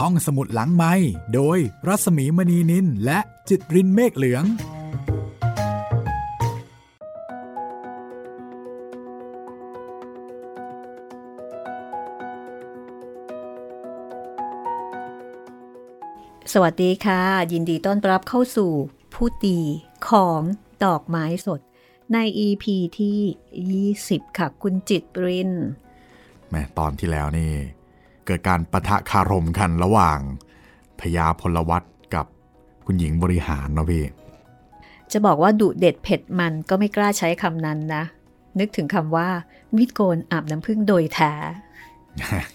ห้องสมุดหลังไม้โดยรัสมีมณีนินและจิตรินเมฆเหลือง สวัสดีค่ะ ยินดีต้อนรับเข้าสู่ ผู้ตีของดอกไม้สด ใน EP ที่ 20 ค่ะ คุณจิตรินแหม่ตอนที่แล้วนี่ เกิดการประทะคารมกันระหว่างพญาพลวัตกับคุณหญิงบริหารเนาะพี่ จะบอกว่าดุเด็ดเผ็ดมันก็ไม่กล้าใช้คำนั้นนะ นึกถึงคำว่ามีดโกนอาบน้ำพึ่งโดยแท้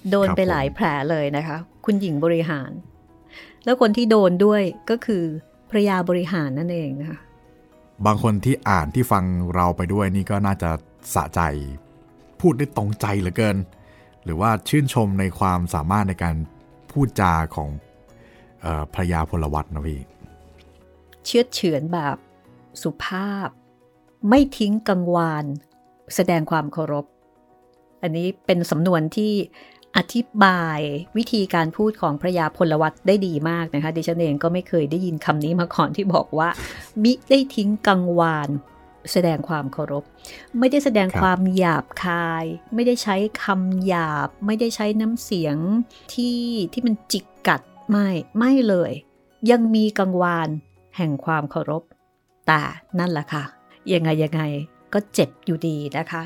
โดนไปหลายแผลเลยนะคะ คุณหญิงบริหาร แล้วคนที่โดนด้วยก็คือภรยาบริหารนั่นเองนะคะบางคนที่อ่านที่ฟังเราไปด้วยนี่ก็น่าจะสะใจ พูดได้ตรงใจเหลือเกิน หรือว่าชื่นชมในความสามารถในการพูดจาของออพระยาพลวัตนะพี่ เชือดเฉือนแบบสุภาพ ไม่ทิ้งกังวาน แสดงความเคารพ อันนี้เป็นสำนวนที่อธิบายวิธีการพูดของพระยาพลวัตได้ดีมากนะคะ ดิฉันเองก็ไม่เคยได้ยินคำนี้มาก่อนที่บอกว่า มิได้ทิ้งกังวาน แสดงความเคารพ ไม่ได้แสดงคความหยาบคาย ไม่ได้ใช้คำหยาบ ไม่ได้ใช้น้ำเสียงที่ที่มันจิกกัดไม่ไม่เลย ยังมีกังวานแห่งความเคารพ แต่นั่นแหละค่ะ ยังไงยังไงก็เจ็บอยู่ดีนะคะ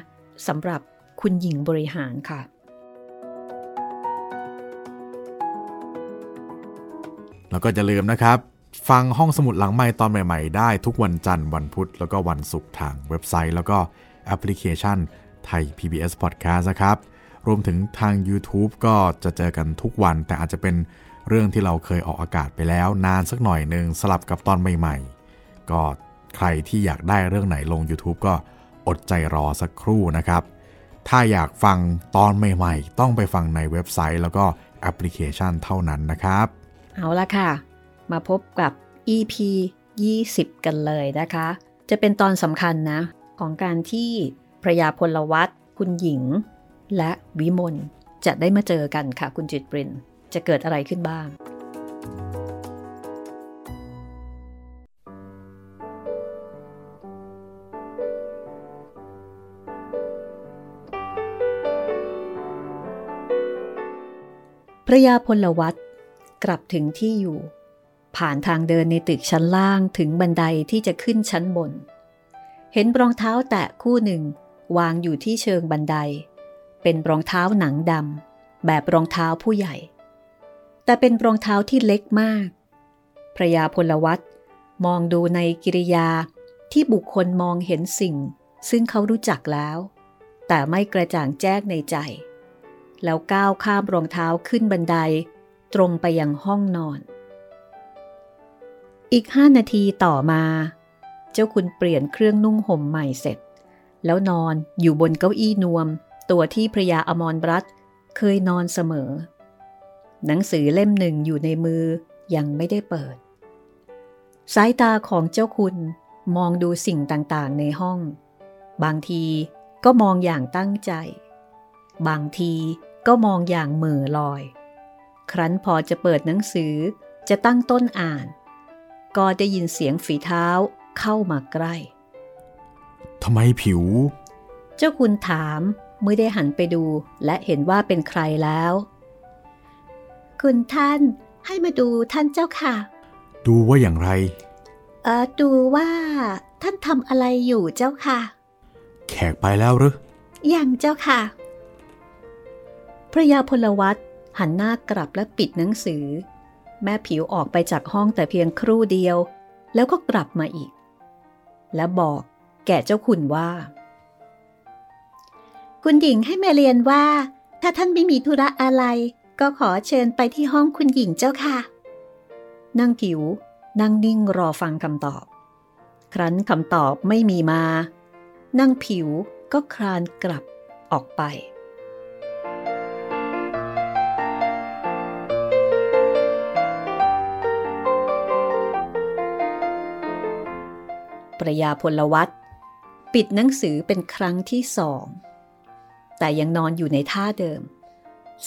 สำหรับคุณหญิงบริหารค่ะ แล้วก็จะลืมนะครับ ฟังห้องสมุดหลังใหม่ตอนใหม่ ๆ ได้ทุกวันจันทร์วันพุธแล้วก็วันศุกร์ทางเว็บไซต์ แล้วก็แอปพลิเคชันไทย PBS Podcast นะครับ รวมถึงทาง YouTube ก็จะเจอกันทุกวันแต่อาจจะเป็นเรื่องที่เราเคยออกอากาศไปแล้ว นานสักหน่อยหนึ่งสลับกับตอนใหม่ๆ ก็ใครที่อยากได้เรื่องไหนลง YouTube ก็อดใจรอสักครู่นะครับ ถ้าอยากฟังตอนใหม่ ๆ ต้องไปฟังในเว็บไซต์ แล้วก็แอปพลิเคชันเท่านั้นนะครับ เอาละค่ะ มาพบกับ EP 20 กันเลยนะคะ จะเป็นตอนสำคัญนะ ของการที่พระยาพลวัตคุณหญิง และวิมลจะได้มาเจอกันค่ะ คุณจิตปริน จะเกิดอะไรขึ้นบ้าง พระยาพลวัตกลับถึงที่อยู่ ผ่านทางเดินในตึกชั้นล่างถึงบันไดที่จะขึ้นชั้นบน เห็นรองเท้าแตะคู่หนึ่ง วางอยู่ที่เชิงบันได เป็นรองเท้าหนังดำแบบรองเท้าผู้ใหญ่ แต่เป็นรองเท้าที่เล็กมาก พระยาพลวัตมองดูในกิริยาที่บุคคลมองเห็นสิ่ง ซึ่งเขารู้จักแล้ว แต่ไม่กระจ่างแจ้งในใจ แล้วก้าวข้ามรองเท้าขึ้นบันได ตรงไปยังห้องนอน อีกห้านาทีต่อมา เจ้าคุณเปลี่ยนเครื่องนุ่งห่มใหม่เสร็จ แล้วนอนอยู่บนเก้าอี้นวม ตัวที่พระยาอมรรัตเคยนอนเสมอ หนังสือเล่มหนึ่งอยู่ในมือยังไม่ได้เปิด สายตาของเจ้าคุณมองดูสิ่งต่างๆในห้อง บางทีก็มองอย่างตั้งใจ บางทีก็มองอย่างเหม่อลอย ครั้นพอจะเปิดหนังสือจะตั้งต้นอ่าน ก็ได้ยินเสียงฝีเท้าเข้ามาใกล้ทำไมผิว เจ้าคุณถามเมื่อได้หันไปดูและเห็นว่าเป็นใครแล้ว คุณท่านให้มาดูท่านเจ้าค่ะ ดูว่าอย่างไร เออดูว่าท่านทำอะไรอยู่เจ้าค่ะ แขกไปแล้วหรือยังเจ้าค่ะ พระยาพลวัตหันหน้ากลับและปิดหนังสือ แม่ผิวออกไปจากห้องแต่เพียงครู่เดียว แล้วก็กลับมาอีก และบอกแก่เจ้าคุณว่า คุณหญิงให้แม่เรียนว่า ถ้าท่านไม่มีธุระอะไร ก็ขอเชิญไปที่ห้องคุณหญิงเจ้าค่ะ นั่งผิว นั่งนิ่งรอฟังคำตอบ ครั้นคำตอบไม่มีมา นั่งผิวก็คลานกลับออกไป ประยาพลวัตปิดหนังสือเป็นครั้งที่สอง แต่ยังนอนอยู่ในท่าเดิม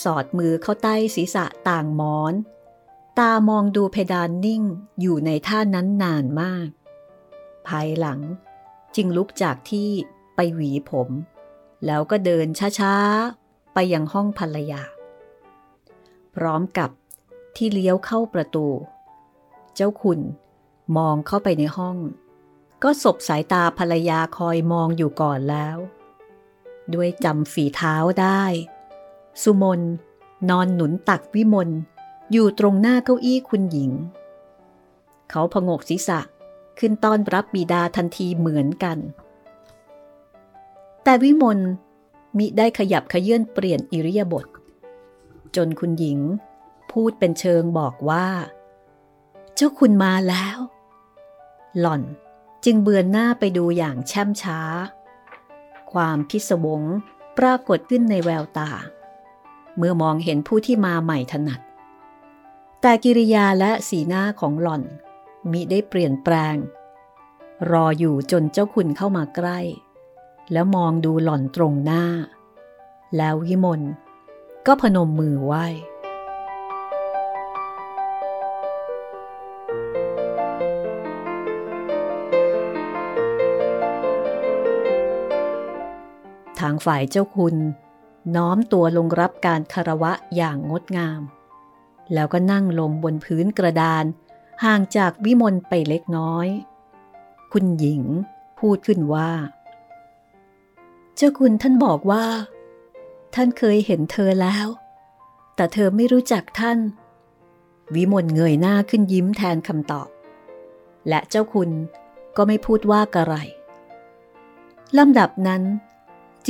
สอดมือเข้าใต้ศีรษะต่างมอน ตามองดูเพดานนิ่งอยู่ในท่านั้นนานมาก ภายหลังจึงลุกจากที่ไปหวีผม แล้วก็เดินช้าๆ ไปยังห้องภรรยา พร้อมกับที่เลี้ยวเข้าประตู เจ้าคุณมองเข้าไปในห้อง ก็สบสายตาภรรยาคอยมองอยู่ก่อนแล้ว ด้วยจำฝีเท้าได้ สุมนนอนหนุนตักวิมลอยู่ตรงหน้าเก้าอี้คุณหญิง เขาพงกศีรษะขึ้นต้อนรับบิดาทันทีเหมือนกัน แต่วิมลมิได้ขยับขยื่นเปลี่ยนอิริยาบถจนคุณหญิงพูดเป็นเชิงบอกว่า เจ้าคุณมาแล้ว หล่อน จึงเบือนหน้าไปดูอย่างแช่มช้า ความพิศวงปรากฏขึ้นในแววตา เมื่อมองเห็นผู้ที่มาใหม่ถนัด แต่กิริยาและสีหน้าของหล่อนมิได้เปลี่ยนแปลง รออยู่จนเจ้าคุณเข้ามาใกล้ แล้วมองดูหล่อนตรงหน้า แล้ววิมลก็พนมมือไหว้างฝ่ายเจ้าคุณ น้อมตัวลงรับการคารวะอย่างงดงาม แล้วก็นั่งลงบนพื้นกระดาน ห่างจากวิมลไปเล็กน้อย คุณหญิงพูดขึ้นว่า เจ้าคุณท่านบอกว่า ท่านเคยเห็นเธอแล้ว แต่เธอไม่รู้จักท่าน วิมลเงยหน้าขึ้นยิ้มแทนคำตอบ และเจ้าคุณก็ไม่พูดว่ากระไรลำดับนั้น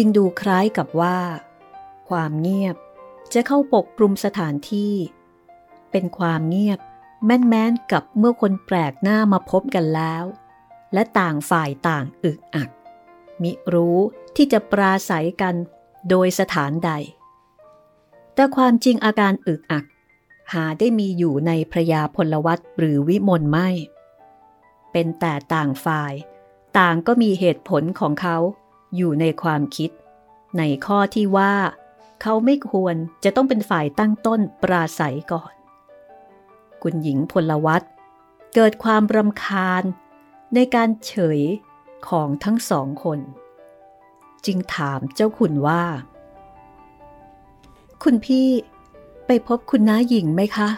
จึงดูคล้ายกับว่า ความเงียบจะเข้าปกปรุมสถานที่ เป็นความเงียบแม่นๆกับเมื่อคนแปลกหน้ามาพบกันแล้ว และต่างฝ่ายต่างอึกอัก มิรู้ที่จะปราศัยกันโดยสถานใด แต่ความจริงอาการอึกอัก หาได้มีอยู่ในพระยาพลวัตหรือวิมลไม่ เป็นแต่ต่างฝ่าย ต่างก็มีเหตุผลของเขา อยู่ในความคิด ในข้อที่ว่า เขาไม่ควรจะต้องเป็นฝ่ายตั้งต้นปราศัยก่อน คุณหญิงพลวัตเกิดความรำคาญในการเฉยของทั้งสองคน จึงถามเจ้าคุณว่า คุณพี่ไปพบคุณน้าหญิงไหมคะ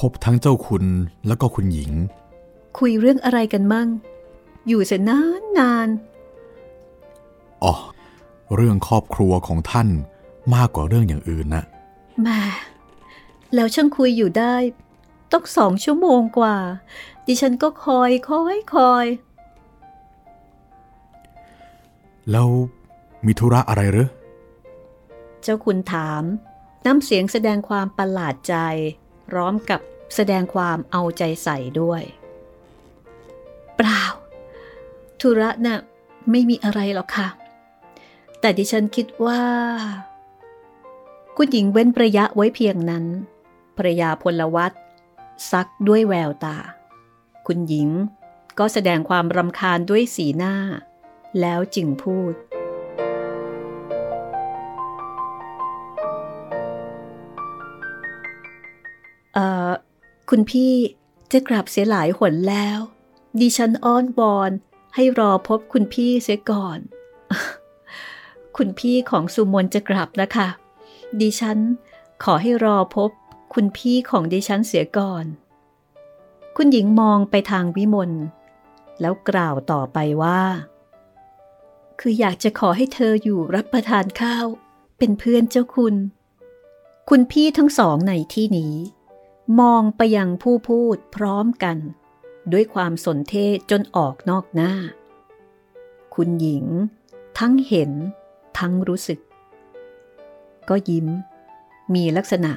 พบทั้งเจ้าคุณแล้วก็คุณหญิง คุยเรื่องอะไรกันมั่ง อยู่เสียนานนาน อ๋อเรื่องครอบครัวของท่านมากกว่าเรื่องอย่างอื่นนะแหม่แล้วช่างคุยอยู่ได้ต้องสองชั่วโมงกว่า ดิฉันก็คอยคอยคอย แล้วมีธุระอะไรหรือเจ้าคุณถาม น้ำเสียงแสดงความประหลาดใจพร้อมกับแสดงความเอาใจใส่ด้วย เปล่า ธุระน่ะไม่มีอะไรหรอกค่ะ แต่ดิฉันคิดว่า คุณหญิงเว้นประยะไว้เพียงนั้นภรยาพลวัตซักด้วยแววตา คุณหญิงก็แสดงความรำคาญด้วยสีหน้า แล้วจึงพูด เอ่อ คุณพี่จะกลับเสียหลายหนแล้ว ดิฉันอ้อนวอนให้รอพบคุณพี่เสียก่อน คุณพี่ของสุมนจะกลับนะคะ ดิฉันขอให้รอพบคุณพี่ของดิฉันเสียก่อน คุณหญิงมองไปทางวิมลแล้วกล่าวต่อไปว่า คืออยากจะขอให้เธออยู่รับประทานข้าว เป็นเพื่อนเจ้าคุณ คุณพี่ทั้งสองในที่นี้ มองไปยังผู้พูดพร้อมกัน ด้วยความสนเทศจนออกนอกหน้า คุณหญิงทั้งเห็น ทั้งรู้สึก ก็ยิ้ม มีลักษณะ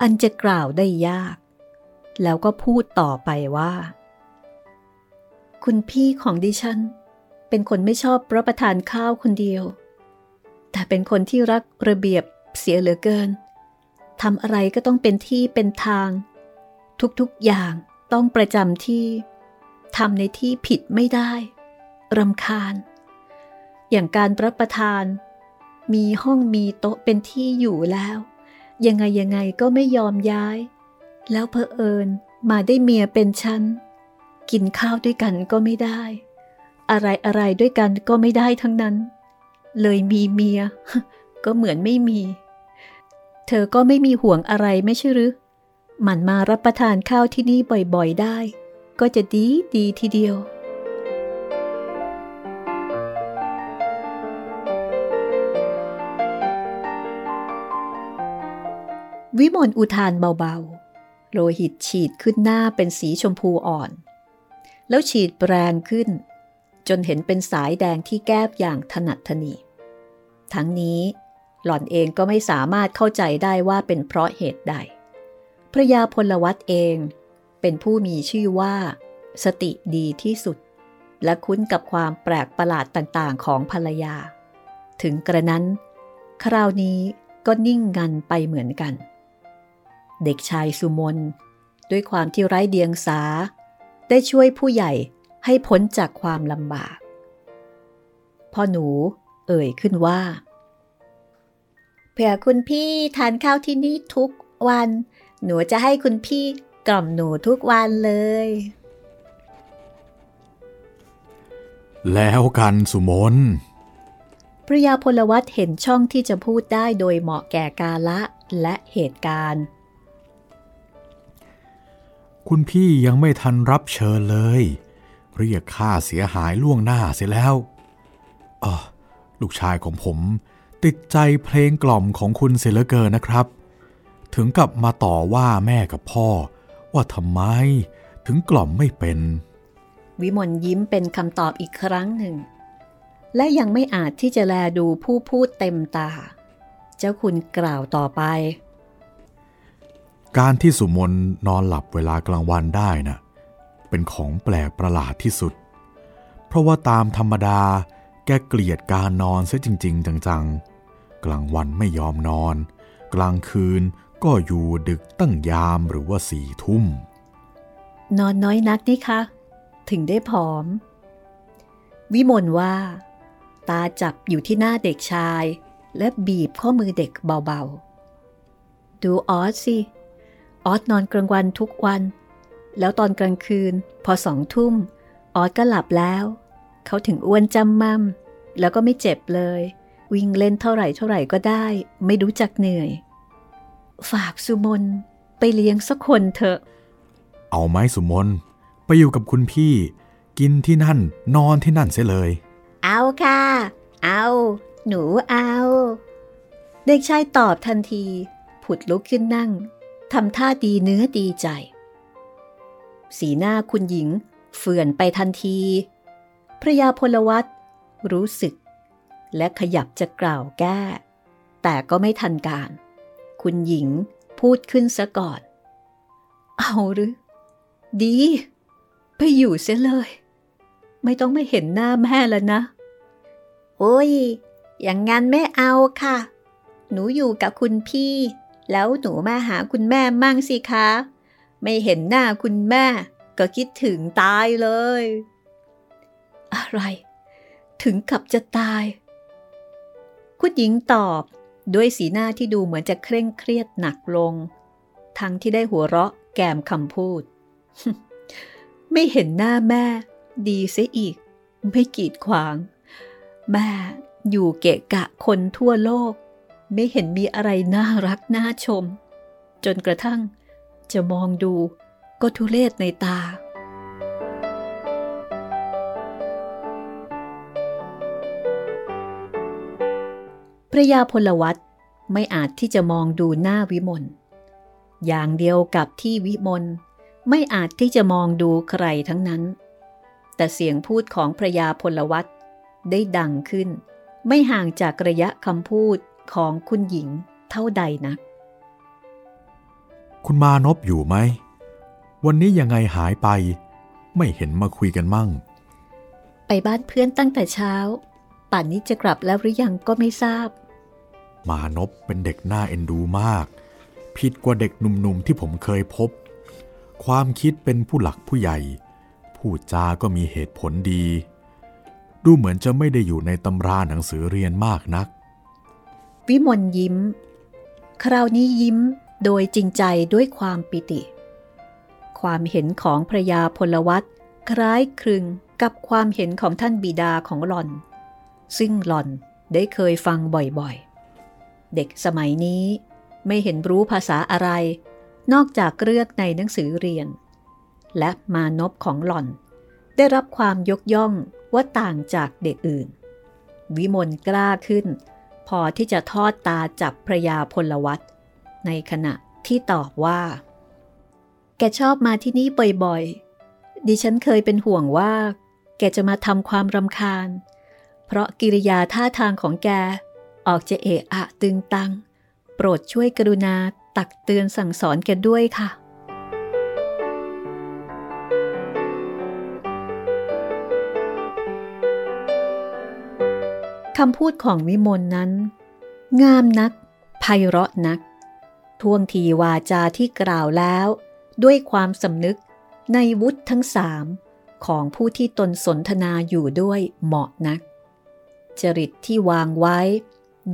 อันจะกล่าวได้ยาก แล้วก็พูดต่อไปว่า คุณพี่ของดิฉัน เป็นคนไม่ชอบรับประทานข้าวคนเดียว แต่เป็นคนที่รักระเบียบเสียเหลือเกินทำอะไรก็ต้องเป็นที่เป็นทาง ทุกๆอย่างต้องประจำที่ทำในที่ผิดไม่ได้รำคาญ อย่างการรับประทาน มีห้องมีโต๊ะเป็นที่อยู่แล้ว ยังไงยังไงก็ไม่ยอมย้าย แล้วเพอเอิญมาได้เมียเป็นฉัน กินข้าวด้วยกันก็ไม่ได้ อะไรอะไรด้วยกันก็ไม่ได้ทั้งนั้น เลยมีเมีย ก็เหมือนไม่มี เธอก็ไม่มีห่วงอะไรไม่ใช่หรือหมั่นมารับประทานข้าวที่นี่บ่อยๆได้ ก็จะดีดีทีเดียว วิมลอุทานเบาๆ โลหิตฉีดขึ้นหน้าเป็นสีชมพูอ่อน แล้วฉีดแรงขึ้น จนเห็นเป็นสายแดงที่แก้บอย่างถนัดถนีทั้งนี้หล่อนเองก็ไม่สามารถเข้าใจได้ว่าเป็นเพราะเหตุใด พระยาพลวัตเองเป็นผู้มีชื่อว่า สติดีที่สุด และคุ้นกับความแปลกประหลาดต่างๆ ของภรรยา ถึงกระนั้น คราวนี้ก็นิ่งงันไปเหมือนกัน เด็กชายสุมนด้วยความที่ไร้เดียงสา ได้ช่วยผู้ใหญ่ให้พ้นจากความลำบาก พ่อหนูเอ่ยขึ้นว่าเผื่อคุณพี่ทานข้าวที่นี่ทุกวัน หนูจะให้คุณพี่กล่อมหนูทุกวันเลย แล้วกันสุมนพระยาพลวัตเห็นช่องที่จะพูดได้โดยเหมาะแก่กาละและเหตุการณ์ คุณพี่ยังไม่ทันรับเชิญเลย เรียกค่าเสียหายล่วงหน้าเสียแล้วอ๋อลูกชายของผมติดใจเพลงกล่อมของคุณเสียเหลือเกินนะครับ ถึงกับมาต่อว่าแม่กับพ่อ ว่าทำไมถึงกล่อมไม่เป็น วิมลยิ้มเป็นคำตอบอีกครั้งหนึ่ง และยังไม่อาจที่จะแลดูผู้พูดเต็มตา เจ้าคุณกล่าวต่อไป การที่สุมนนอนหลับเวลากลางวันได้นะ่ะเป็นของแปลกประหลาดที่สุด เพราะว่าตามธรรมดาแกเกลียดการนอนเสียจริง ๆ จังๆ กลางวันไม่ยอมนอน กลางคืนก็อยู่ดึกตั้งยามหรือว่าสี่ทุ่ม นอนน้อยนักนี่คะ ถึงได้ผอม วิมลว่า ตาจับอยู่ที่หน้าเด็กชาย และบีบข้อมือเด็กเบาๆ ดูออสสิ อสนอนกลางวันทุกวัน แล้วตอนกลางคืน พอสองทุ่ม ออสก็หลับแล้ว เขาถึงอ้วนจำมั่มแล้วก็ไม่เจ็บเลย วิ่งเล่นเท่าไหร่เท่าไหร่ก็ได้ ไม่รู้จักเหนื่อย ฝากสุมนไปเลี้ยงสักคนเถอะ เอาไหมสุมนไปอยู่กับคุณพี่ กินที่นั่นนอนที่นั่นเสียเลย เอาค่ะ เอา หนูเอา เด็กชายตอบทันที ผุดลุกขึ้นนั่ง ทำท่าดีเนื้อดีใจ สีหน้าคุณหญิงเฟื่อนไปทันที พระยาพลวัตรู้สึก และขยับจะกล่าวแก้ แต่ก็ไม่ทันการ คุณหญิงพูดขึ้นซะก่อน เอาหรือ ดี ไปอยู่เสียเลย ไม่ต้องไม่เห็นหน้าแม่แล้วนะ โอ้ย อย่างงั้นไม่เอาค่ะ หนูอยู่กับคุณพี่ แล้วหนูมาหาคุณแม่มั่งสิคะ ไม่เห็นหน้าคุณแม่ ก็คิดถึงตายเลย อะไร ถึงกับจะตาย คุณหญิงตอบด้วยสีหน้าที่ดูเหมือนจะเคร่งเครียดหนักลง ทั้งที่ได้หัวเราะแกมคำพูด ไม่เห็นหน้าแม่ ดีเสียอีก ไม่กีดขวาง แม่อยู่เกะกะคนทั่วโลก ไม่เห็นมีอะไรน่ารักน่าชม จนกระทั่งจะมองดูก็ทุเลศในตา พระยาพลวัตไม่อาจที่จะมองดูหน้าวิมลอย่างเดียวกับที่วิมลไม่อาจที่จะมองดูใครทั้งนั้น แต่เสียงพูดของพระยาพลวัตได้ดังขึ้น ไม่ห่างจากระยะคำพูด ของคุณหญิงเท่าใดนัก คุณมานพอยู่ไหม วันนี้ยังไงหายไป ไม่เห็นมาคุยกันมั่ง ไปบ้านเพื่อนตั้งแต่เช้า ป่านนี้จะกลับแล้วหรือยังก็ไม่ทราบ มานพเป็นเด็กน่าเอ็นดูมาก ผิดกว่าเด็กหนุ่มๆที่ผมเคยพบ ความคิดเป็นผู้หลักผู้ใหญ่ พูดจาก็มีเหตุผลดี ดูเหมือนจะไม่ได้อยู่ในตำราหนังสือเรียนมากนัก วิมลยิ้ม คราวนี้ยิ้มโดยจริงใจด้วยความปิติ ความเห็นของพระยาพลวัตคล้ายคลึงกับความเห็นของท่านบิดาของหล่อน ซึ่งหล่อนได้เคยฟังบ่อยๆ เด็กสมัยนี้ไม่เห็นรู้ภาษาอะไร นอกจากเลือกในหนังสือเรียน และมานพของหล่อน ได้รับความยกย่องว่าต่างจากเด็กอื่น วิมลกล้าขึ้น พอที่จะทอดตาจับพระยาพลวัตในขณะที่ตอบว่า แกชอบมาที่นี่บ่อยๆ ดิฉันเคยเป็นห่วงว่า แกจะมาทำความรำคาญ เพราะกิริยาท่าทางของแก ออกจะเอะอะตึงตัง โปรดช่วยกรุณาตักเตือนสั่งสอนแกด้วยค่ะ คำพูดของวิมลนั้น งามนักไพเราะนัก ท่วงทีวาจาที่กล่าวแล้ว ด้วยความสำนึกในวุฒิทั้งสามของผู้ที่ตนสนทนาอยู่ด้วยเหมาะนัก จริตที่วางไว้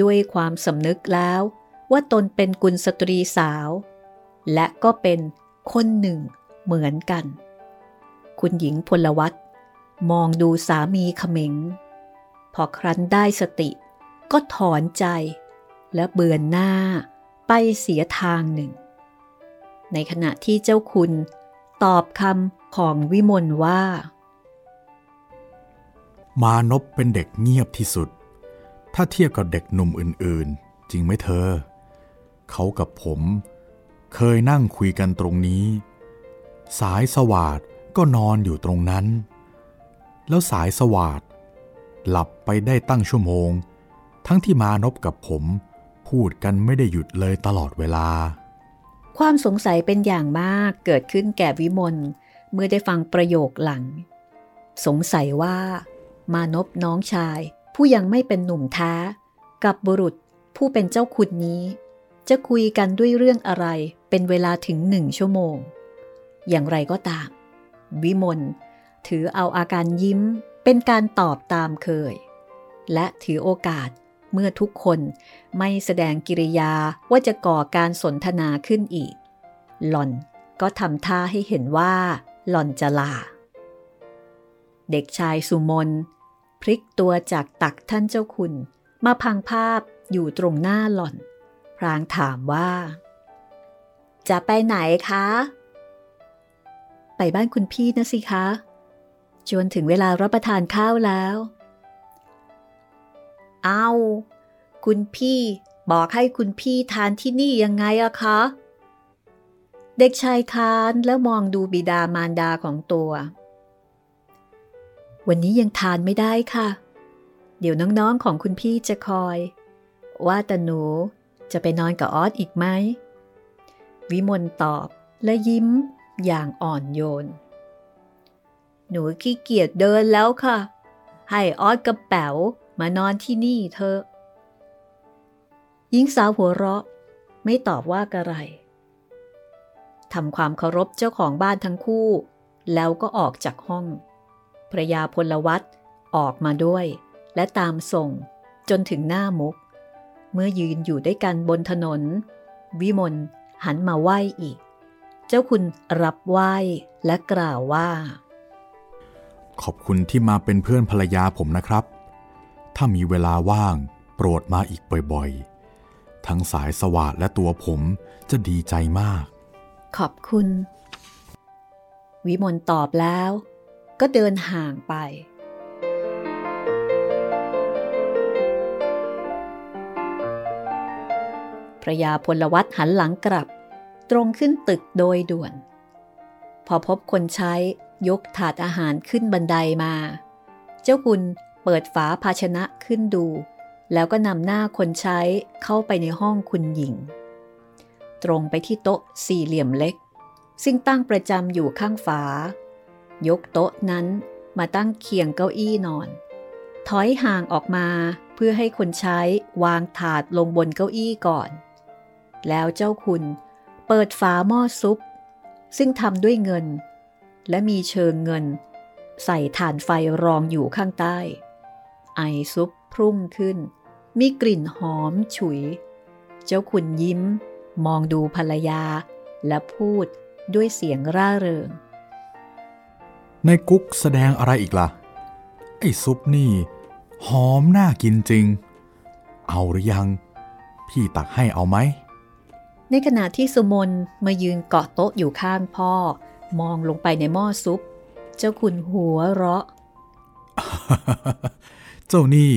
ด้วยความสำนึกแล้วว่าตนเป็นกุลสตรีสาว และก็เป็นคนหนึ่งเหมือนกัน คุณหญิงพลวัตมองดูสามีเขม็ง พอครั้นได้สติ ก็ถอนใจ และเบือนหน้าไปเสียทางหนึ่ง ในขณะที่เจ้าคุณตอบคำของวิมลว่า มานพเป็นเด็กเงียบที่สุด ถ้าเทียบกับเด็กหนุ่มอื่น ๆ จริงไหมเธอ เขากับผมเคยนั่งคุยกันตรงนี้ สายสวาดก็นอนอยู่ตรงนั้น แล้วสายสวาด หลับไปได้ตั้งชั่วโมง ทั้งที่มานพกับผมพูดกันไม่ได้หยุดเลยตลอดเวลา ความสงสัยเป็นอย่างมากเกิดขึ้นแก่วิมลเมื่อได้ฟังประโยคหลัง สงสัยว่า มานพน้องชาย ผู้ยังไม่เป็นหนุ่มแท้กับบุรุษผู้เป็นเจ้าคุณนี้ จะคุยกันด้วยเรื่องอะไรเป็นเวลาถึงหนึ่งชั่วโมง อย่างไรก็ตาม วิมลถือเอาอาการยิ้ม เป็นการตอบตามเคย และถือโอกาสเมื่อทุกคนไม่แสดงกิริยาว่าจะก่อการสนทนาขึ้นอีก หล่อนก็ทำท่าให้เห็นว่า หล่อนจะลา เด็กชายสุมนพลิกตัวจากตักท่านเจ้าคุณ มาพังภาพอยู่ตรงหน้าหล่อน พรางถามว่า จะไปไหนคะ ไปบ้านคุณพี่นะสิคะ จนถึงเวลารับประทานข้าวแล้ว เอา คุณพี่บอกให้คุณพี่ทานที่นี่ยังไงอะคะ เด็กชายคานแล้วมองดูบิดามารดาของตัว วันนี้ยังทานไม่ได้ค่ะ เดี๋ยวน้องๆของคุณพี่จะคอย ว่าแต่หนูจะไปนอนกับออสอีกไหม วิมลตอบและยิ้มอย่างอ่อนโยน หนูขี้เกียจเดินแล้วค่ะ ให้ออสกับแป๋วมานอนที่นี่เธอหญิงสาวหัวเราะ ไม่ตอบว่ากระไรทำความเคารพเจ้าของบ้านทั้งคู่ แล้วก็ออกจากห้องพระยาพลวัตออกมาด้วย และตามส่งจนถึงหน้ามุก เมื่อยืนอยู่ด้วยกันบนถนน วิมลหันมาไหว้อีก เจ้าคุณรับไหว้และกล่าวว่า ขอบคุณที่มาเป็นเพื่อนภรรยาผมนะครับ ถ้ามีเวลาว่างโปรดมาอีกบ่อยๆ ทั้งสายสวัสดและตัวผมจะดีใจมาก ขอบคุณ วิมลตอบแล้ว ก็เดินห่างไป พระยาพลวัตหันหลังกลับ ตรงขึ้นตึกโดยด่วน พอพบคนใช้ ยกถาดอาหารขึ้นบันไดมา เจ้าคุณเปิดฝาภาชนะขึ้นดู แล้วก็นำหน้าคนใช้เข้าไปในห้องคุณหญิง ตรงไปที่โต๊ะสี่เหลี่ยมเล็ก ซึ่งตั้งประจำอยู่ข้างฝา ยกโต๊ะนั้นมาตั้งเคียงเก้าอี้นอน ถอยห่างออกมาเพื่อให้คนใช้วางถาดลงบนเก้าอี้ก่อน แล้วเจ้าคุณเปิดฝาหม้อซุป ซึ่งทำด้วยเงิน และมีเชิงเงิน ใส่ถ่านไฟรองอยู่ข้างใต้ ไอซุปพุ่งขึ้น มีกลิ่นหอมฉุย เจ้าขุนยิ้ม มองดูภรรยา และพูดด้วยเสียงร่าเริง ในกุ๊กแสดงอะไรอีกละ่ะ ไอ้ซุปนี่ หอมน่ากินจริง เอาหรือยัง พี่ตักให้เอาไหมในขณะที่สุมนมายืนเกาะโต๊ะอยู่ข้างพ่อ มองลงไปในหม้อซุป เจ้าคุณหัวเราะ เจ้านี่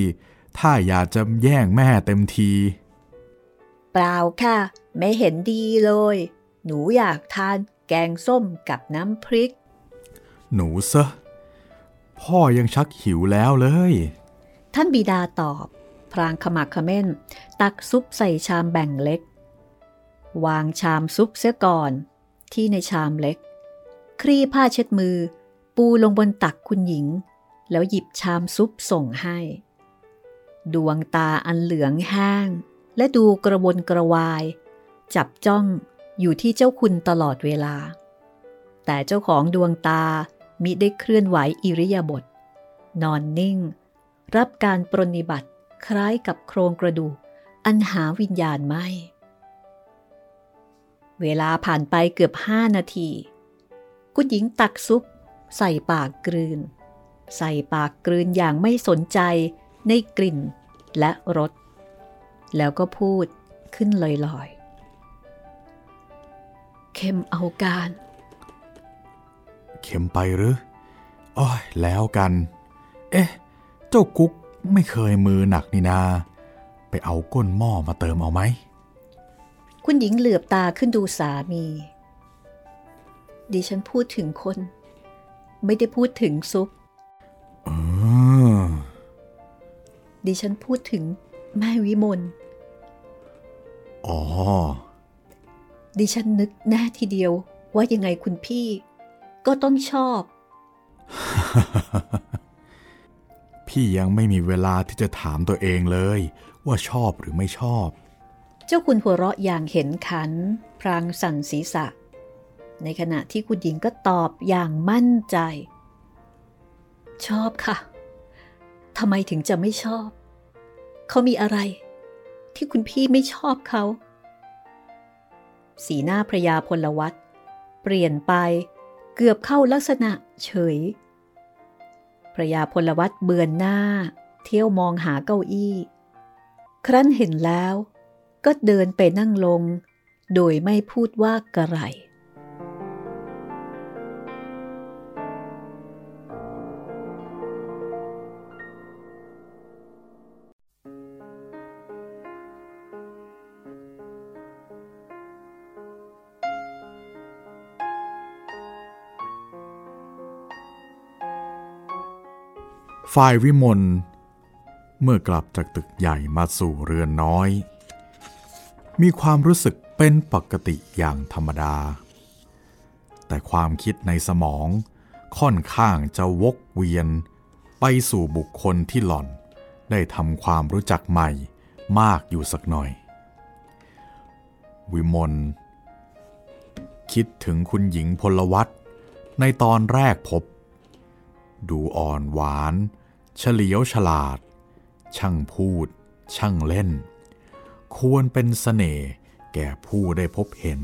ถ้าอยากจะแย่งแม่เต็มที เปล่าค่ะ ไม่เห็นดีเลย หนูอยากทานแกงส้มกับน้ำพริก หนูซะ พ่อยังชักหิวแล้วเลย ท่านบิดาตอบ พรางขมักเขม้น ตักซุปใส่ชามแบ่งเล็ก วางชามซุปเสียก่อนที่ในชามเล็ก คลี่ผ้าเช็ดมือ ปูลงบนตักคุณหญิง แล้วหยิบชามซุปส่งให้ ดวงตาอันเหลืองแห้ง และดูกระวนกระวาย จับจ้องอยู่ที่เจ้าคุณตลอดเวลา แต่เจ้าของดวงตามิได้เคลื่อนไหวอิริยาบถนอนนิ่ง รับการปรนิบัติคล้ายกับโครงกระดูกอันหาวิญญาณไม่ เวลาผ่านไปเกือบห้านาที คุณหญิงตักซุป ใส่ปากกลืน ใส่ปากกลืนอย่างไม่สนใจในกลิ่นและรส แล้วก็พูดขึ้นลอยๆ เข้มเอาการ เข็มไปหรืออ้อยแล้วกัน เอ๊ะ เจ้ากุ๊กไม่เคยมือหนักนี่นา ไปเอาก้นหม้อมาเติมเอาไหม คุณหญิงเหลือบตาขึ้นดูสามี ดิฉันพูดถึงคน ไม่ได้พูดถึงซุปเออดิฉันพูดถึงแม่วิมลอ๋อ ดิฉันนึกแน่ทีเดียวว่ายังไงคุณพี่ ก็ต้องชอบ พี่ยังไม่มีเวลาที่จะถามตัวเองเลย ว่าชอบหรือไม่ชอบ เจ้าคุณหัวเราะอย่างเห็นขัน พรางสั่นศีรษะ ในขณะที่คุณหญิงก็ตอบอย่างมั่นใจ ชอบค่ะทำไมถึงจะไม่ชอบ เขามีอะไร ที่คุณพี่ไม่ชอบเขา สีหน้าพระยาพลวัตเปลี่ยนไปเกือบเข้าลักษณะเฉยพระยาพลวัตเบือนหน้า เที่ยวมองหาเก้าอี้ ครั้นเห็นแล้วก็เดินไปนั่งลง โดยไม่พูดว่ากระไร ฝ่ายวิมลเมื่อกลับจากตึกใหญ่มาสู่เรือนน้อย มีความรู้สึกเป็นปกติอย่างธรรมดา แต่ความคิดในสมองค่อนข้างจะวกเวียนไปสู่บุคคลที่หล่อน ได้ทำความรู้จักใหม่มากอยู่สักหน่อย วิมลคิดถึงคุณหญิงพลวัตในตอนแรกพบ ดูอ่อนหวาน เฉลียวฉลาด ช่างพูด ช่างเล่น ควรเป็นสเสน่ห์แก่ผู้ได้พบเห็น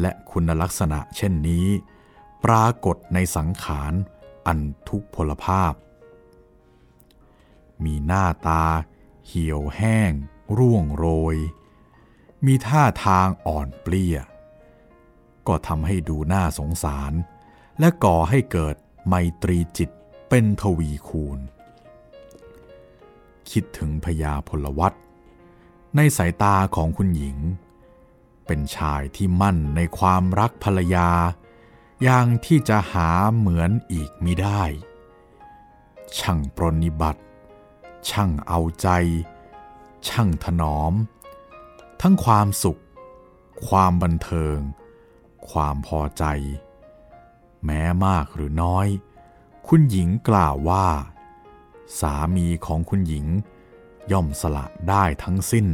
และคุณลักษณะเช่นนี้ ปรากฏในสังขารอันทุกพลภาพ มีหน้าตา เหี่ยวแห้ง ร่วงโรย มีท่าทางอ่อนเปลี้ยก็ทำให้ดูน่าสงสาร และก่อให้เกิด ไมตรีจิตเป็นทวีคูณ คิดถึงพญาพลวัตในสายตาของคุณหญิง เป็นชายที่มั่นในความรักภรรยา อย่างที่จะหาเหมือนอีกมิได้ ช่างปรนนิบัติ ช่างเอาใจ ช่างถนอม ทั้งความสุข ความบันเทิง ความพอใจ แม้มากหรือน้อย คุณหญิงกล่าวว่า สามีของคุณหญิง ย่อมสละได้ทั้งสิ้น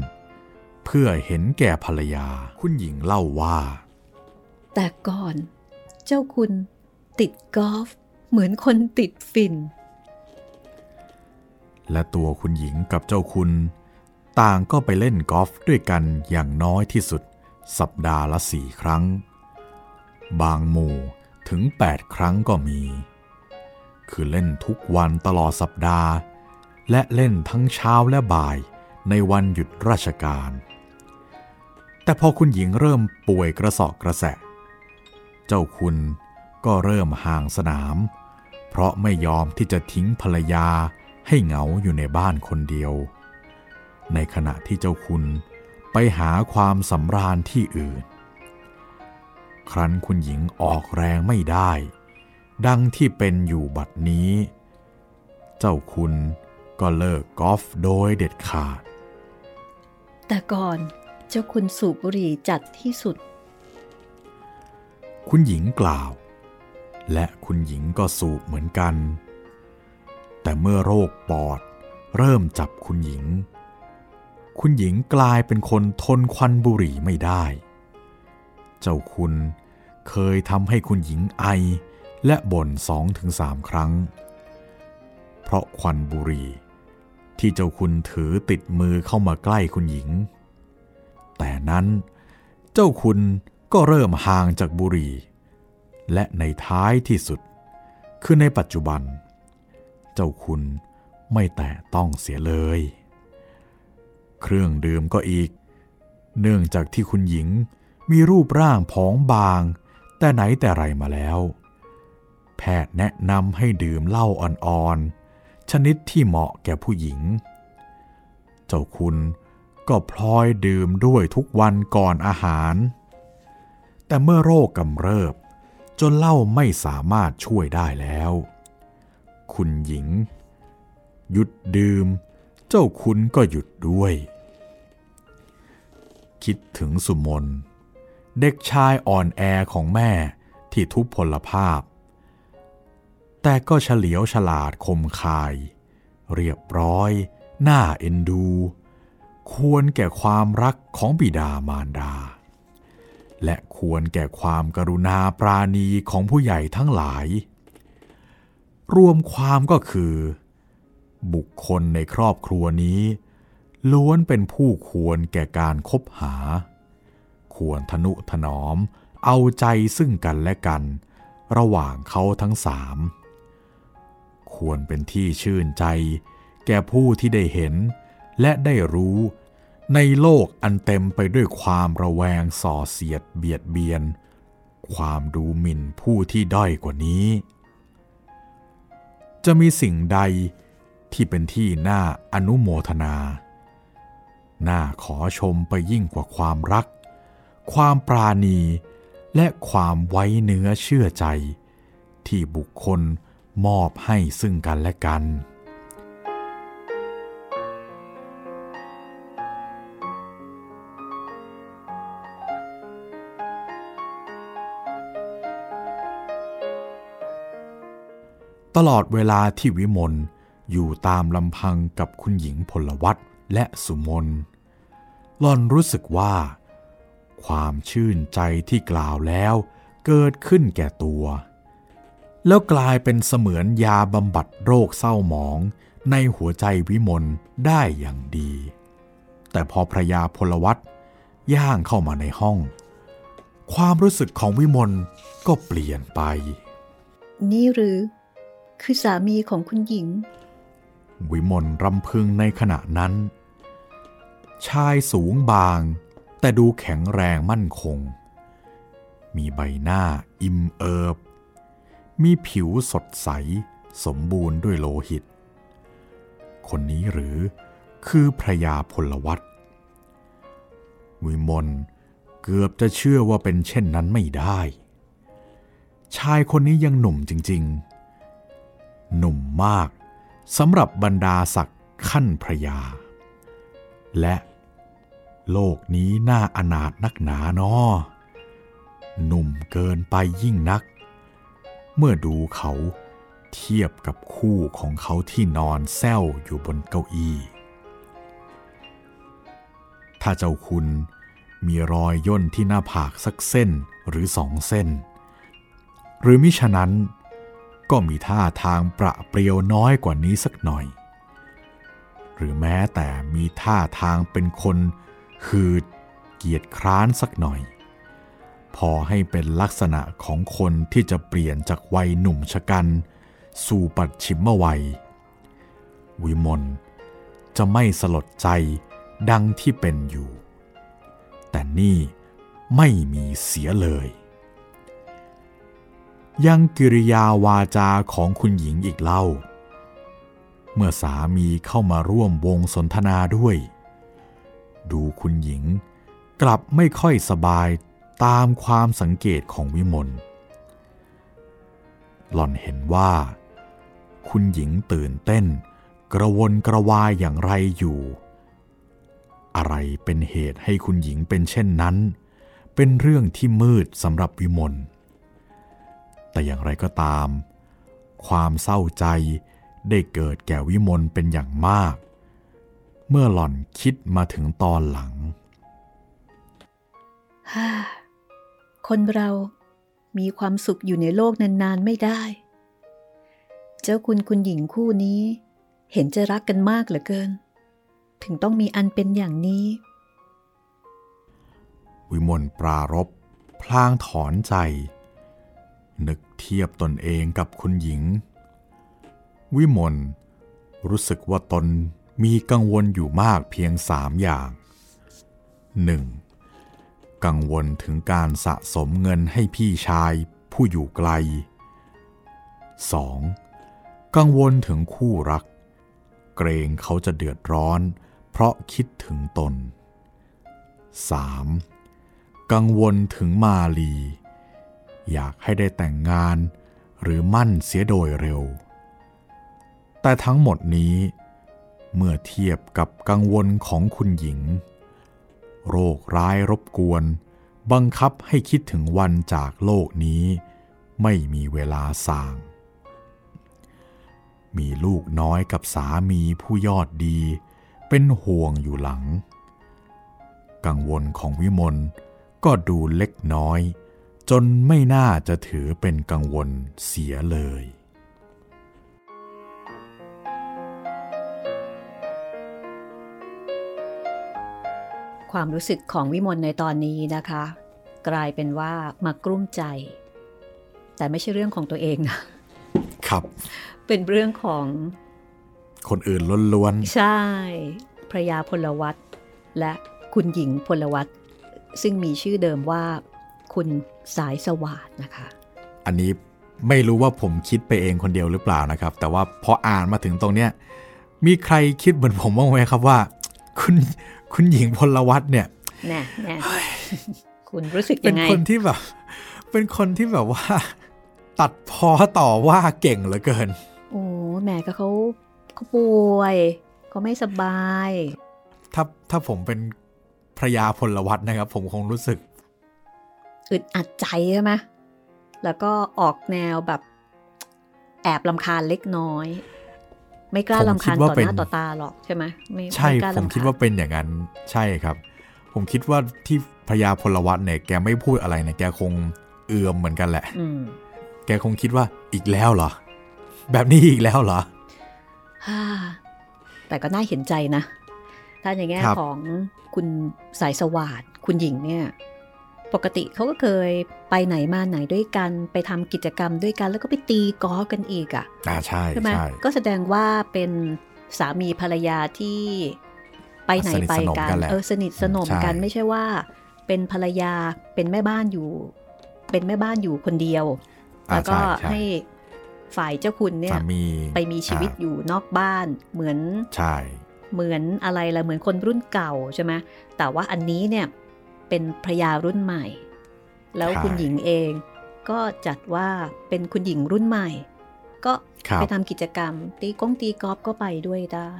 เพื่อเห็นแก่ภรรยาคุณหญิงเล่าว่า แต่ก่อน เจ้าคุณติดกอล์ฟเหมือนคนติดฝิ่น และตัวคุณหญิงกับเจ้าคุณ ต่างก็ไปเล่นกอล์ฟด้วยกันอย่างน้อยที่สุด สัปดาห์ละสี่ครั้ง บางหมู่ ถึง 8 ครั้งก็มี คือเล่นทุกวันตลอดสัปดาห์ และเล่นทั้งเช้าและบ่ายในวันหยุดราชการ แต่พอคุณหญิงเริ่มป่วยกระสอบกระแสะ เจ้าคุณก็เริ่มห่างสนาม เพราะไม่ยอมที่จะทิ้งภรรยาให้เหงาอยู่ในบ้านคนเดียว ในขณะที่เจ้าคุณไปหาความสำราญที่อื่น ครั้นคุณหญิงออกแรงไม่ได้ ดังที่เป็นอยู่บัดนี้ เจ้าคุณก็เลิกกอล์ฟโดยเด็ดขาด แต่ก่อนเจ้าคุณสูบบุหรี่จัดที่สุด คุณหญิงกล่าว และคุณหญิงก็สูบเหมือนกัน แต่เมื่อโรคปอดเริ่มจับคุณหญิง คุณหญิงกลายเป็นคนทนควันบุหรี่ไม่ได้ เจ้าคุณ เคยทำให้คุณหญิงไอ และบ่นสองถึงสามครั้ง เพราะควันบุหรี่ที่เจ้าคุณถือติดมือเข้ามาใกล้คุณหญิง แต่นั้นเจ้าคุณก็เริ่มห่างจากบุหรี่และในท้ายที่สุด คือในปัจจุบัน เจ้าคุณไม่แตะต้องเสียเลย เครื่องดื่มก็อีก เนื่องจากที่คุณหญิง มีรูปร่างผองบาง แต่ไหนแต่ไรมาแล้ว แพทย์แนะนำให้ดื่มเหล้าอ่อนๆ ชนิดที่เหมาะแก่ผู้หญิง เจ้าคุณก็พลอยดื่มด้วยทุกวันก่อนอาหาร แต่เมื่อโรคกำเริบ จนเหล้าไม่สามารถช่วยได้แล้ว คุณหญิง หยุดดื่ม เจ้าคุณก็หยุดด้วย คิดถึงสุมน เด็กชายอ่อนแอของแม่ที่ทุพพลภาพ แต่ก็เฉลียวฉลาดคมคาย เรียบร้อยน่าเอ็นดู ควรแก่ความรักของบิดามารดา และควรแก่ความกรุณาปราณีของผู้ใหญ่ทั้งหลาย รวมความก็คือ บุคคลในครอบครัวนี้ ล้วนเป็นผู้ควรแก่การคบหา ควรทนุถนอม เอาใจซึ่งกันและกัน ระหว่างเขาทั้งสามควรเป็นที่ชื่นใจ แก่ผู้ที่ได้เห็น และได้รู้ในโลกอันเต็มไปด้วยความระแวงส่อเสียดเบียดเบียน ความดูหมิ่นผู้ที่ด้อยกว่านี้ จะมีสิ่งใดที่เป็นที่น่าอนุโมทนา น่าขอชมไปยิ่งกว่าความรัก ความปราณี และความไว้เนื้อเชื่อใจ ที่บุคคลมอบให้ซึ่งกันและกัน ตลอดเวลาที่วิมลอยู่ตามลำพังกับคุณหญิงพลวัตและสุมนหล่อนรู้สึกว่า ความชื่นใจที่กล่าวแล้วเกิดขึ้นแก่ตัว แล้วกลายเป็นเสมือนยาบำบัดโรคเศร้าหมองในหัวใจวิมลได้อย่างดี แต่พอพระยาพลวัตย่างเข้ามาในห้อง ความรู้สึกของวิมลก็เปลี่ยนไป นี่หรือ คือสามีของคุณหญิง วิมลรำพึงในขณะนั้น ชายสูงบาง แต่ดูแข็งแรงมั่นคง มีใบหน้าอิ่มเอิบ มีผิวสดใสสมบูรณ์ด้วยโลหิต คนนี้หรือคือพระยาพลวัตวิมลเกือบจะเชื่อว่าเป็นเช่นนั้นไม่ได้ ชายคนนี้ยังหนุ่มจริง ๆ หนุ่มมากสำหรับบรรดาศักดิ์ขั้นพระยา และ โลกนี้น่าอนาถนักหนาเนอหนุ่มเกินไปยิ่งนัก เมื่อดูเขาเทียบกับคู่ของเขาที่นอนแซวอยู่บนเก้าอี้ ถ้าเจ้าคุณมีรอยย่นที่หน้าผากสักเส้นหรือสองเส้น หรือมิฉะนั้นก็มีท่าทางประเปรียวน้อยกว่านี้สักหน่อย หรือแม้แต่มีท่าทางเป็นคน หืดเกียจคร้านสักหน่อย พอให้เป็นลักษณะของคนที่จะเปลี่ยนจากวัยหนุ่มชะกัน สู่ปัดชิมวัย วิมลจะไม่สลดใจดังที่เป็นอยู่ แต่นี่ไม่มีเสียเลย ยังกิริยาวาจาของคุณหญิงอีกเล่า เมื่อสามีเข้ามาร่วมวงสนทนาด้วย ดูคุณหญิง กลับไม่ค่อยสบายตามความสังเกตของวิมลหล่อนเห็นว่า คุณหญิงตื่นเต้น กระวนกระวายอย่างไรอยู่ อะไรเป็นเหตุให้คุณหญิงเป็นเช่นนั้น เป็นเรื่องที่มืดสำหรับวิมลแต่อย่างไรก็ตาม ความเศร้าใจได้เกิดแก่วิมลเป็นอย่างมาก เมื่อหล่อนคิดมาถึงตอนหลัง ฮ่า คนเรามีความสุขอยู่ในโลกนานๆไม่ได้ เจ้าคุณคุณหญิงคู่นี้ เห็นจะรักกันมากเหลือเกิน ถึงต้องมีอันเป็นอย่างนี้ วิมลปรารบพลางถอนใจ นึกเทียบตนเองกับคุณหญิง วิมลรู้สึกว่าตน มีกังวลอยู่มากเพียงสามอย่าง 1. กังวลถึงการสะสมเงินให้พี่ชายผู้อยู่ไกล 2. กังวลถึงคู่รัก เกรงเขาจะเดือดร้อน เพราะคิดถึงตน 3. กังวลถึงมาลี อยากให้ได้แต่งงานหรือมั่นเสียโดยเร็ว แต่ทั้งหมดนี้ เมื่อเทียบกับกังวลของคุณหญิง โรคร้ายรบกวน บังคับให้คิดถึงวันจากโลกนี้ ไม่มีเวลาสาง มีลูกน้อยกับสามีผู้ยอดดี เป็นห่วงอยู่หลัง กังวลของวิมลก็ดูเล็กน้อย จนไม่น่าจะถือเป็นกังวลเสียเลย ความรู้สึกของวิมลในตอนนี้นะคะ กลายเป็นว่ามากลุ้มใจ แต่ไม่ใช่เรื่องของตัวเองนะ ครับ เป็นเรื่องของคนอื่นล้วนใช่พระยาพลวัตและคุณหญิงพลวัตซึ่งมีชื่อเดิมว่า คุณสายสวัสดนะคะๆอันนี้ไม่รู้ว่าผมคิดไปเองคนเดียวหรือเปล่านะครับ แต่ว่าพออ่านมาถึงตรงเนี้ยมีใครคิดเหมือนผมบ้างไหมครับว่า คุณคุณหญิงพลวัตเนี่ยแน่แน่คุณรู้สึกเป็ยันงไงคนที่แบบ เป็นคนที่แบบว่า ตัดพอต่อว่าเก่งเหลือเกิน โอ้แหม่ก็เขาเขาป่วยเขาไม่สบาย ถ้าถ้าผมเป็นพระยาพลวัตนะครับ ผมคงรู้สึกอึดอัดใจใช่ไหมแล้วก็ออกแนวแบบ แอบลำคาญเล็กน้อย ไม่กล้าผมลำคิคาดญว่าต่อเป็นหน้าต่อตาหรอกใช่ไหมไม่ใช่ไกล้าผมรำคิดญว่าเป็นอย่างนั้นใช่ครับ ผมคิดว่าที่พระยาพลวัตเนี่ยแกไม่พูดอะไรเนี่ยแกคงเอือมเหมือนกันแหละอืมแกคงคิดว่าอีกแล้วเหรอ แบบนี้อีกแล้วเหรอฮ่าแต่ก็น่าเห็นใจนะ ถ้าในแง่ครับของคุณสายสวาดคุณหญิงเนี่ย ปกติเขาก็เคยไปไหนมาไหนด้วยกัน ไปทำกิจกรรมด้วยกัน แล้วก็ไปตีกอล์ฟกันอีกอะอ่าใช่ใช่ไหมใช่ก็แสดงว่าเป็นสามีภรรยาที่ไปไหนสนิทไปสนมกันกันแหละเออสนิทสนมกันใช่ไม่ใช่ว่า เป็นภรรยาเป็นแม่บ้านอยู่ เป็นแม่บ้านอยู่คนเดียวอ่าแล้วก็ใช่ใช่ให้ฝ่ายเจ้าคุณเนี่ยสามีไปมีชีวิตอ่าอยู่นอกบ้านเหมือนใช่เหมือนอะไรละเหมือนคนรุ่นเก่าใช่ไหมแต่ว่าอันนี้เนี่ย เป็นภรรยารุ่นใหม่ แล้วคุณหญิงเองก็จัดว่าเป็นคุณหญิงรุ่นใหม่ ก็ครับไปทำกิจกรรม ตีกงตีกอล์ฟก็ไปด้วยได้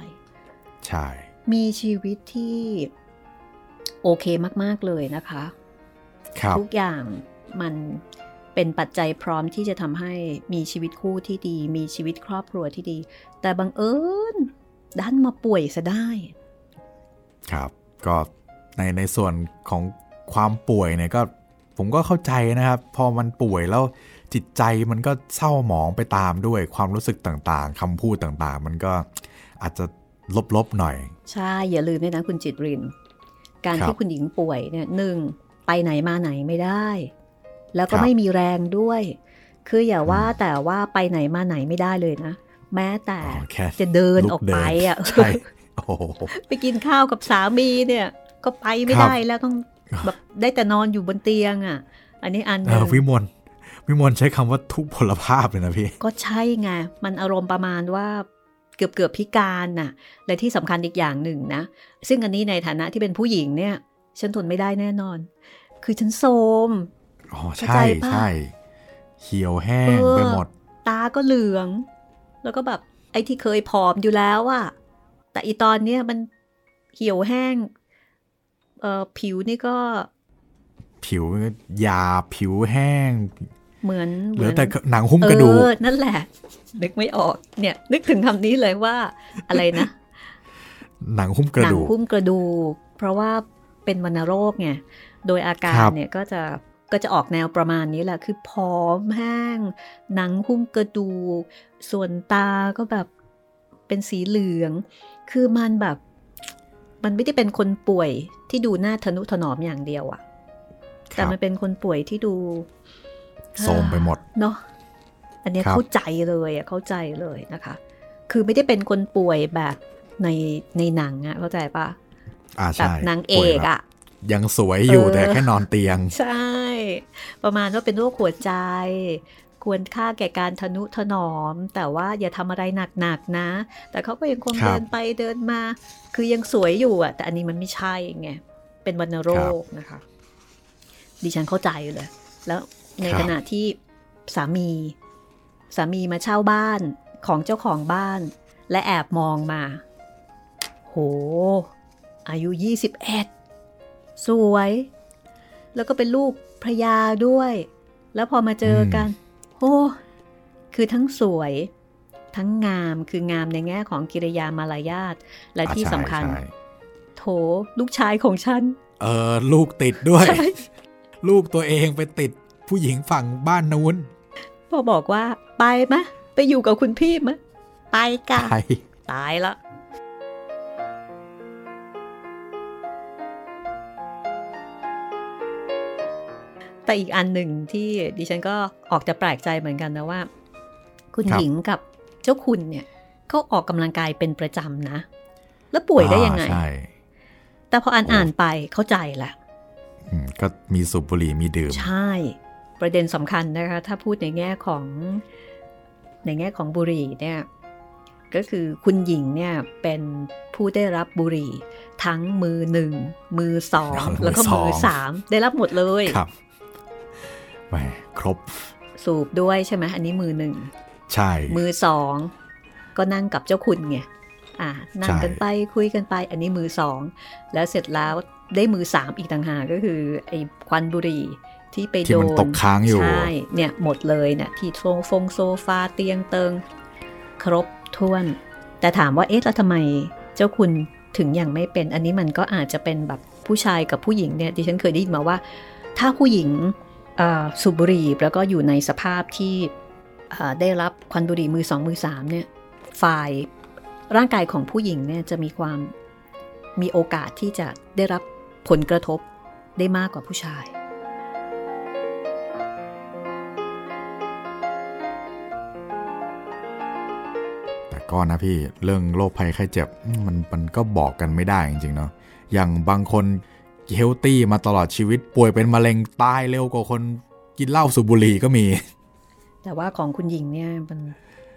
ใช่ มีชีวิตที่โอเคมาก ๆ เลยนะคะครับทุกอย่างมันเป็นปัจจัยพร้อมที่จะทำให้มีชีวิตคู่ที่ดี มีชีวิตครอบครัวที่ดี แต่บังเอิญดันมาป่วยซะได้ ครับ ก็ ในในส่วนของความป่วยเนี่ยก็ผมก็เข้าใจนะครับ พอมันป่วยแล้วจิตใจมันก็เศร้าหมองไปตามด้วยความรู้สึกต่างๆคำพูดต่างๆ มันก็อาจจะลบๆหน่อย ใช่ อย่าลืมด้วยนะคุณจิตริน การครับที่คุณหญิงป่วยเนี่ยหนึ่งไปไหนมาไหนไม่ได้ แล้วก็ครับไม่มีแรงด้วย คืออย่าว่าแต่ว่าไปไหนมาไหนไม่ได้เลยนะ แม้แต่อ๋อแค่จะเดินลุออกเดิไปอะใช่โอ้โหไปกินข้าวกับสามีเนี่ย ก็ไปไม่ครับได้แล้วต้องแบบได้แต่นอนอยู่บนเตียงอะ อันนี้อันหเอนึ่องวิมลวิมลใช้คำว่าทุกพลภาพเลยนะพี่ ก็ใช่ไง มันอารมณ์ประมาณว่าเกือบเกือบๆพิการน่ะ และที่สำคัญอีกอย่างหนึ่งนะ ซึ่งอันนี้ในฐานะที่เป็นผู้หญิงเนี่ย ฉันทนไม่ได้แน่นอน คือฉันโทรมอ๋อเข้าใช่ใจปะใช่เขียวแห้งเออไปหมด ตาก็เหลือง แล้วก็แบบไอ้ที่เคยผอมอยู่แล้วอะแต่อีตอนเนี้ยมันเหี่ยวแห้งเอ่อผิวนี่ก็ ผิวยาผิวแห้ง เหมือนเหลือแต่หนังหุ้มเอกระดูกอนั่นแหละนึกไม่ออกเนี่ย นึกถึงคำนี้เลยว่าอะไรนะ หนังหุ้มกระหนัดูกหุ้มกระดูก เพราะว่าเป็นวัณโรคไงโดยอาการครับเนี่ยก็จะก็จะออกแนวประมาณนี้แหละ คือผอมแห้ง หนังหุ้มกระดูก ส่วนตาก็แบบเป็นสีเหลือง คือมันแบบ มันไม่ได้เป็นคนป่วยที่ดูหน้าทนุถนอมอย่างเดียวอะแต่มันเป็นคนป่วยที่ดูโทรมไปหมดเนาะอันเนี้ยครับเข้าใจเลยอะเข้าใจเลยนะคะ คือไม่ได้เป็นคนป่วยแบบในในหนังอะเข้าใจปะอ่าแบใช่บนางเอป่วยกแบบอะยังสวยอยู่เออแต่แค่นอนเตียง ใช่ ประมาณว่าเป็นโรคหัวใจ ควรค่าแก่การทนุถนอม แต่ว่าอย่าทำอะไรหนักๆนะ แต่เขาก็ยังคงครับเดินไปเดินมา คือยังสวยอยู่อะแต่อันนี้มันไม่ใช่ไงเป็นวัณโรคนะคะ ดิฉันเข้าใจเลย แล้วในครับขณะที่สามีสามีมาเช่าบ้านของเจ้าของบ้าน และแอบมองมา โห อายุ 21 สวย แล้วก็เป็นลูกพระยาด้วย แล้วพอมาเจอกัน โอ้คือทั้งสวย ทั้งงามคืองามในแง่ของกิริยามารยาทและอ่าที่ใช่สำคัญใช่โถลูกชายของฉัน เออลูกติดด้วยใช่ลูกตัวเองไปติดผู้หญิงฝั่งบ้านนู้นพอบอกว่าไปมะ ไปอยู่กับคุณพี่มะ ไปกันไปตายละ แต่อีกอันหนึ่งที่ดิฉันก็ออกจะแปลกใจเหมือนกันนะว่า คุณครับหญิงกับเจ้าคุณเนี่ยเขาออกกำลังกายเป็นประจำนะ แล้วป่วยได้ยังไงอ่าใช่แต่พออ่านโอ้อ่านไปเข้าใจแหละอืมก็มีสูบบุหรี่มีดื่ม ใช่ ประเด็นสำคัญนะคะ ถ้าพูดในแง่ของในแง่ของบุหรี่เนี่ยก็คือคุณหญิงเนี่ยเป็นผู้ได้รับบุหรี่ ทั้งมือหนึ่งมือสองมือแล้วก็สองมือสามได้รับหมดเลยครับ แหมครบ สูบด้วยใช่ไหมอันนี้มือหนึ่งใช่ มือสองก็นั่งกับเจ้าคุณไงอ่านั่งกันใช่ไปคุยกันไป อันนี้มือสองแล้วเสร็จแล้วได้มือสามอีกต่างหากก็คือไอ้ควันบุหรี่ที่ไปที่โดมันนตกค้างอยู่ใช่เนี่ยหมดเลยเนี่ยที่โซฟงโซฟาเตียงเติง ครบถ้วน แต่ถามว่าเอ๊ะแล้วทำไมเจ้าคุณถึงยังไม่เป็นอันนี้มันก็อาจจะเป็นแบบผู้ชายกับผู้หญิงเนี่ยดิฉันเคยได้ยินมาว่า ถ้าผู้หญิงเอ่อ สูบบุหรี่แล้วก็อยู่ในสภาพที่ได้รับควันบุหรี่มือสองมือสามเนี่ยฝ่ายร่างกายของผู้หญิงเนี่ยจะมีความมีโอกาสที่จะได้รับผลกระทบได้มากกว่าผู้ชาย แต่ก็นะพี่เรื่องโรคภัยไข้เจ็บมันมันก็บอกกันไม่ได้จริงๆเนาะอย่างบางคน เฮลตี้มาตลอดชีวิต ป่วยเป็นมะเร็งตายเร็วกว่าคนกินเหล้าสูบบุหรี่ก็มี แต่ว่าของคุณหญิงเนี่ยมัน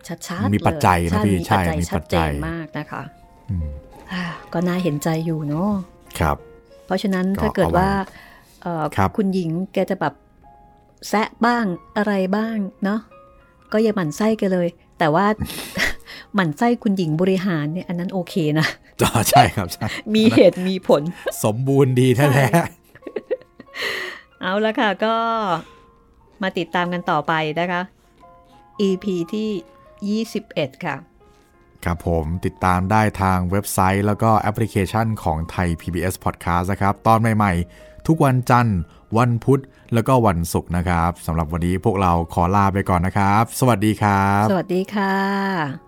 ชัดๆมันมีปัจจัยนะเลยพี่ใช่มีมีปัปัจจจัจัยยชัดเจนมากนะคะอืมอ่าก็น่าเห็นใจอยู่เนาะครับ เพราะฉะนั้นก็ถ้าเกิดเอาไว้ว่าเอ่อครับคุณหญิงแกจะแบบแซะบ้างอะไรบ้างเนาะก็อย่าหมั่นไส้แกันเลย แต่ว่า หมั่นไส้คุณหญิงบริหารเนี่ยอันนั้นโอเคนะอ๋อใช่ครับใช่มีเหตุมีผล สมบูรณ์ดีแท้เอาละค่ะก็มาติดตามกันต่อไปนะคะ EP ที่ 21 ค่ะๆครับผมติดตามได้ทางเว็บไซต์แล้วก็แอปพลิเคชันของไทย PBS Podcast นะครับ ตอนใหม่ ๆ ทุกวันจันทร์ วันพุธ แล้วก็วันศุกร์นะครับสำหรับวันนี้พวกเราขอลาไปก่อนนะครับ สวัสดีครับ สวัสดีค่ะ